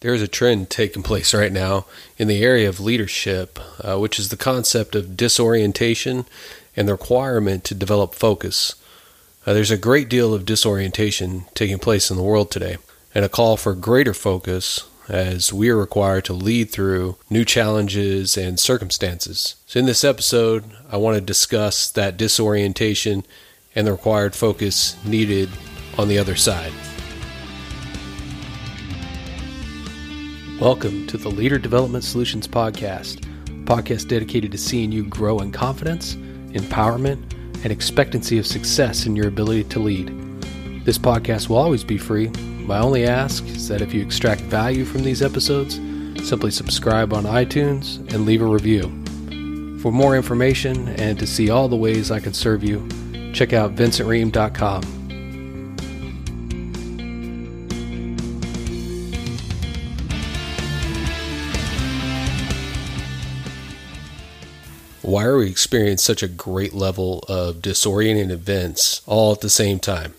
There is a trend taking place right now in the area of leadership, uh, which is the concept of disorientation and the requirement to develop focus. Uh, there's a great deal of disorientation taking place in the world today, and a call for greater focus as we are required to lead through new challenges and circumstances. So, in this episode, I want to discuss that disorientation and the required focus needed on the other side. Welcome to the Leader Development Solutions Podcast, a podcast dedicated to seeing you grow in confidence, empowerment, and expectancy of success in your ability to lead. This podcast will always be free. My only ask is that if you extract value from these episodes, simply subscribe on iTunes and leave a review. For more information and to see all the ways I can serve you, check out vincentream.com. why are we experiencing such a great level of disorienting events all at the same time?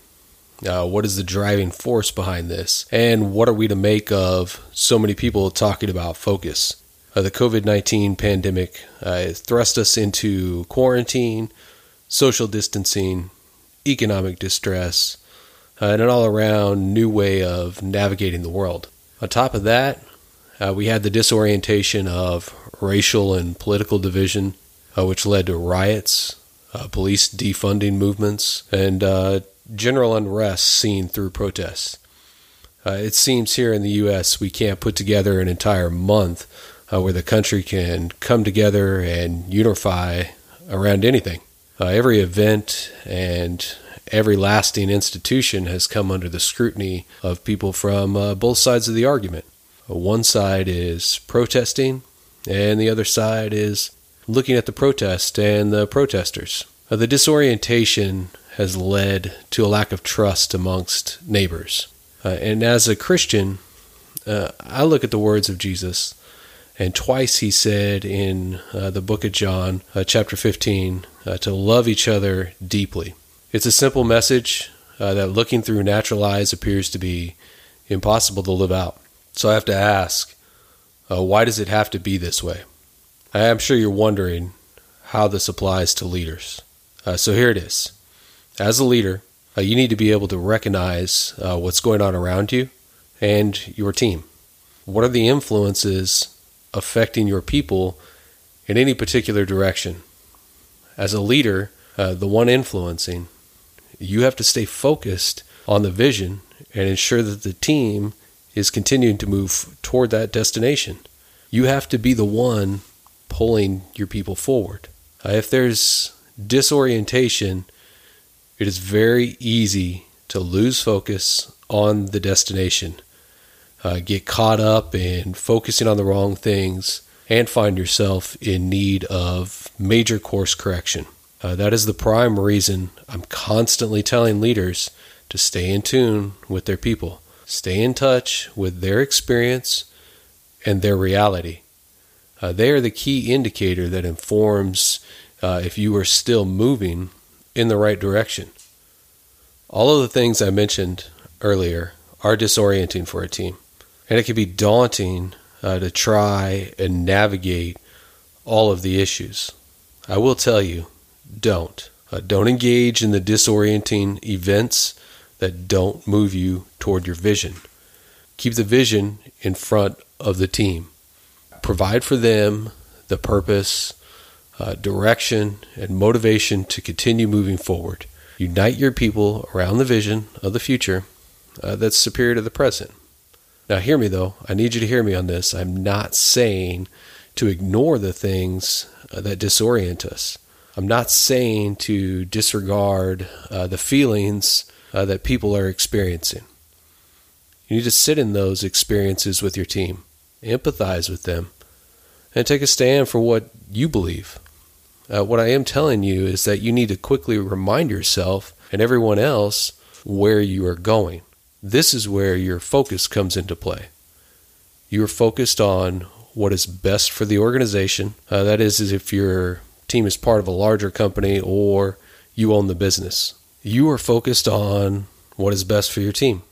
Uh, what is the driving force behind this? And what are we to make of so many people talking about focus? Uh, the COVID 19 pandemic uh, thrust us into quarantine, social distancing, economic distress, uh, and an all around new way of navigating the world. On top of that, uh, we had the disorientation of racial and political division, uh, which led to riots, uh, police defunding movements, and uh, general unrest seen through protests. Uh, it seems here in the U.S. we can't put together an entire month uh, where the country can come together and unify around anything. Uh, every event and every lasting institution has come under the scrutiny of people from both sides of the argument. One side is protesting, and the other side is looking at the protest and the protesters. Uh, the disorientation has led to a lack of trust amongst neighbors. Uh, and as a Christian, uh, I look at the words of Jesus, and twice he said in uh, the book of John, uh, chapter 15, uh, to love each other deeply. It's a simple message that looking through natural eyes appears to be impossible to live out. So I have to ask, why does it have to be this way? I am sure you're wondering how this applies to leaders. Uh, so here it is. As a leader, uh, you need to be able to recognize uh, what's going on around you and your team. What are the influences affecting your people in any particular direction? As a leader, uh, the one influencing, you have to stay focused on the vision and ensure that the team is continuing to move toward that destination. You have to be the one pulling your people forward. Uh, if there's disorientation, it is very easy to lose focus on the destination, uh, get caught up in focusing on the wrong things, and find yourself in need of major course correction. Uh, that is the prime reason I'm constantly telling leaders to stay in tune with their people, stay in touch with their experience and their reality. Uh, they are the key indicator that informs uh, if you are still moving in the right direction. All of the things I mentioned earlier are disorienting for a team, and it can be daunting uh, to try and navigate all of the issues. I will tell you, don't. Uh, don't engage in the disorienting events that don't move you toward your vision. Keep the vision in front of the team provide for them the purpose, uh, direction, and motivation to continue moving forward. Unite your people around the vision of the future uh, that's superior to the present. Now, hear me though. I need you to hear me on this. I'm not saying to ignore the things uh, that disorient us. I'm not saying to disregard uh, the feelings uh, that people are experiencing. You need to sit in those experiences with your team empathize with them, and take a stand for what you believe. Uh, what I am telling you is that you need to quickly remind yourself and everyone else where you are going. This is where your focus comes into play. You are focused on what is best for the organization. Uh, that is, is if your team is part of a larger company or you own the business. You are focused on what is best for your team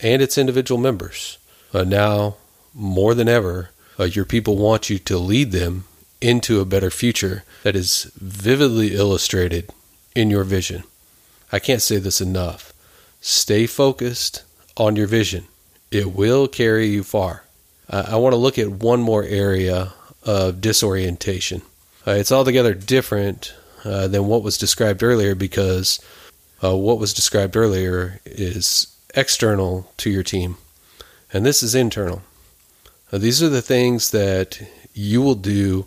and its individual members. Uh, now, more than ever, uh, your people want you to lead them into a better future that is vividly illustrated in your vision. I can't say this enough. Stay focused on your vision, it will carry you far. Uh, I want to look at one more area of disorientation. Uh, it's altogether different uh, than what was described earlier because uh, what was described earlier is external to your team, and this is internal. Uh, these are the things that you will do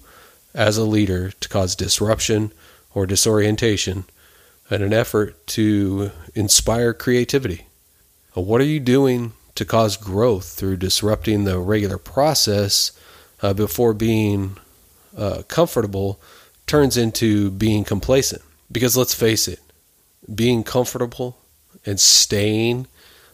as a leader to cause disruption or disorientation in an effort to inspire creativity. Uh, what are you doing to cause growth through disrupting the regular process uh, before being uh, comfortable turns into being complacent? Because let's face it, being comfortable and staying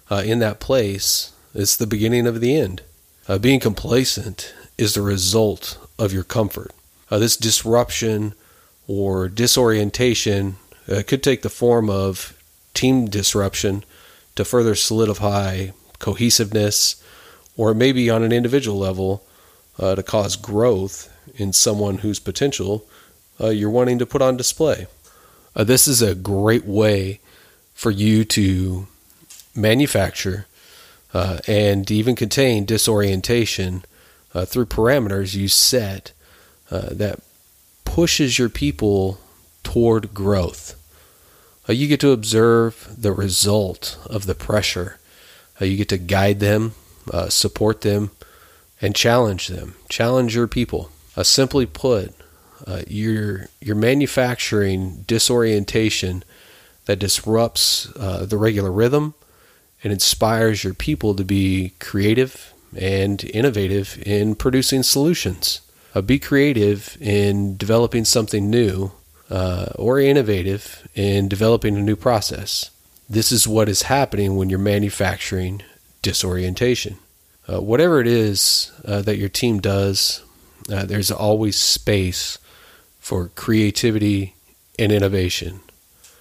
uh, in that place is the beginning of the end. Uh, being complacent is the result of your comfort. Uh, this disruption or disorientation uh, could take the form of team disruption to further solidify cohesiveness, or maybe on an individual level uh, to cause growth in someone whose potential uh, you're wanting to put on display. Uh, this is a great way for you to manufacture uh, and even contain disorientation uh, through parameters you set uh, that pushes your people toward growth. Uh, you get to observe the result of the pressure. Uh, you get to guide them, uh, support them, and challenge them. Challenge your people. simply put, you're, you're manufacturing disorientation that disrupts the regular rhythm and inspires your people to be creative and innovative in producing solutions. Uh, be creative in developing something new uh, or innovative in developing a new process. This is what is happening when you're manufacturing disorientation. Uh, whatever it is uh, that your team does, uh, there's always space for creativity and innovation.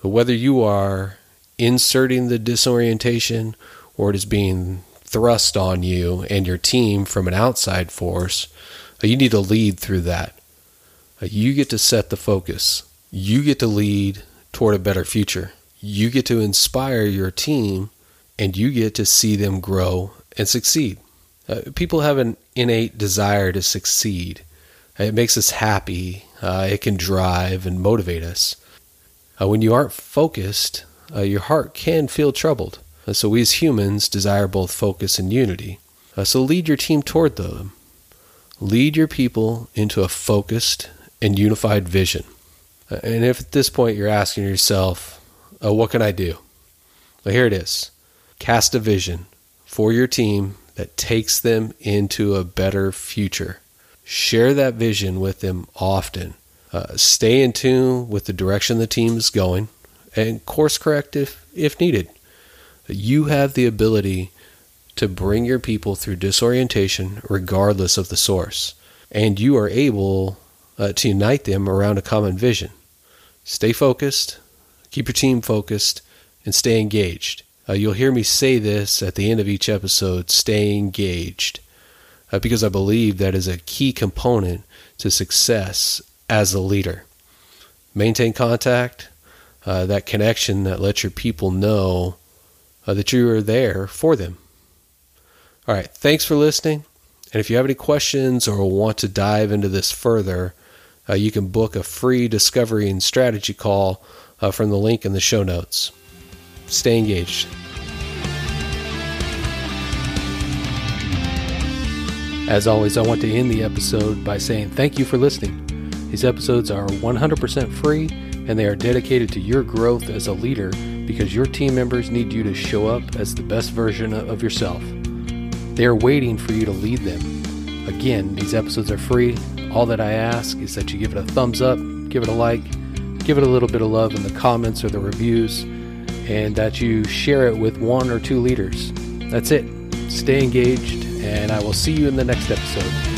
But whether you are inserting the disorientation or it is being thrust on you and your team from an outside force, uh, you need to lead through that. Uh, you get to set the focus. You get to lead toward a better future. You get to inspire your team and you get to see them grow and succeed. Uh, people have an innate desire to succeed. It makes us happy. Uh, it can drive and motivate us. Uh, when you aren't focused, uh, your heart can feel troubled. Uh, so we as humans desire both focus and unity. Uh, so lead your team toward them. Lead your people into a focused and unified vision. Uh, and if at this point you're asking yourself, uh, what can I do? Well, here it is. Cast a vision for your team that takes them into a better future. Share that vision with them often. Uh, stay in tune with the direction the team is going and course correct if, if needed. You have the ability to bring your people through disorientation regardless of the source, and you are able uh, to unite them around a common vision. Stay focused, keep your team focused, and stay engaged. Uh, you'll hear me say this at the end of each episode stay engaged, uh, because I believe that is a key component to success as a leader. Maintain contact, uh, that connection that lets your people know uh, that you are there for them. All right, thanks for listening. And if you have any questions or want to dive into this further, uh, you can book a free discovery and strategy call uh, from the link in the show notes. Stay engaged. As always, I want to end the episode by saying thank you for listening. These episodes are 100% free and they are dedicated to your growth as a leader because your team members need you to show up as the best version of yourself. They are waiting for you to lead them. Again, these episodes are free. All that I ask is that you give it a thumbs up, give it a like, give it a little bit of love in the comments or the reviews, and that you share it with one or two leaders. That's it. Stay engaged, and I will see you in the next episode.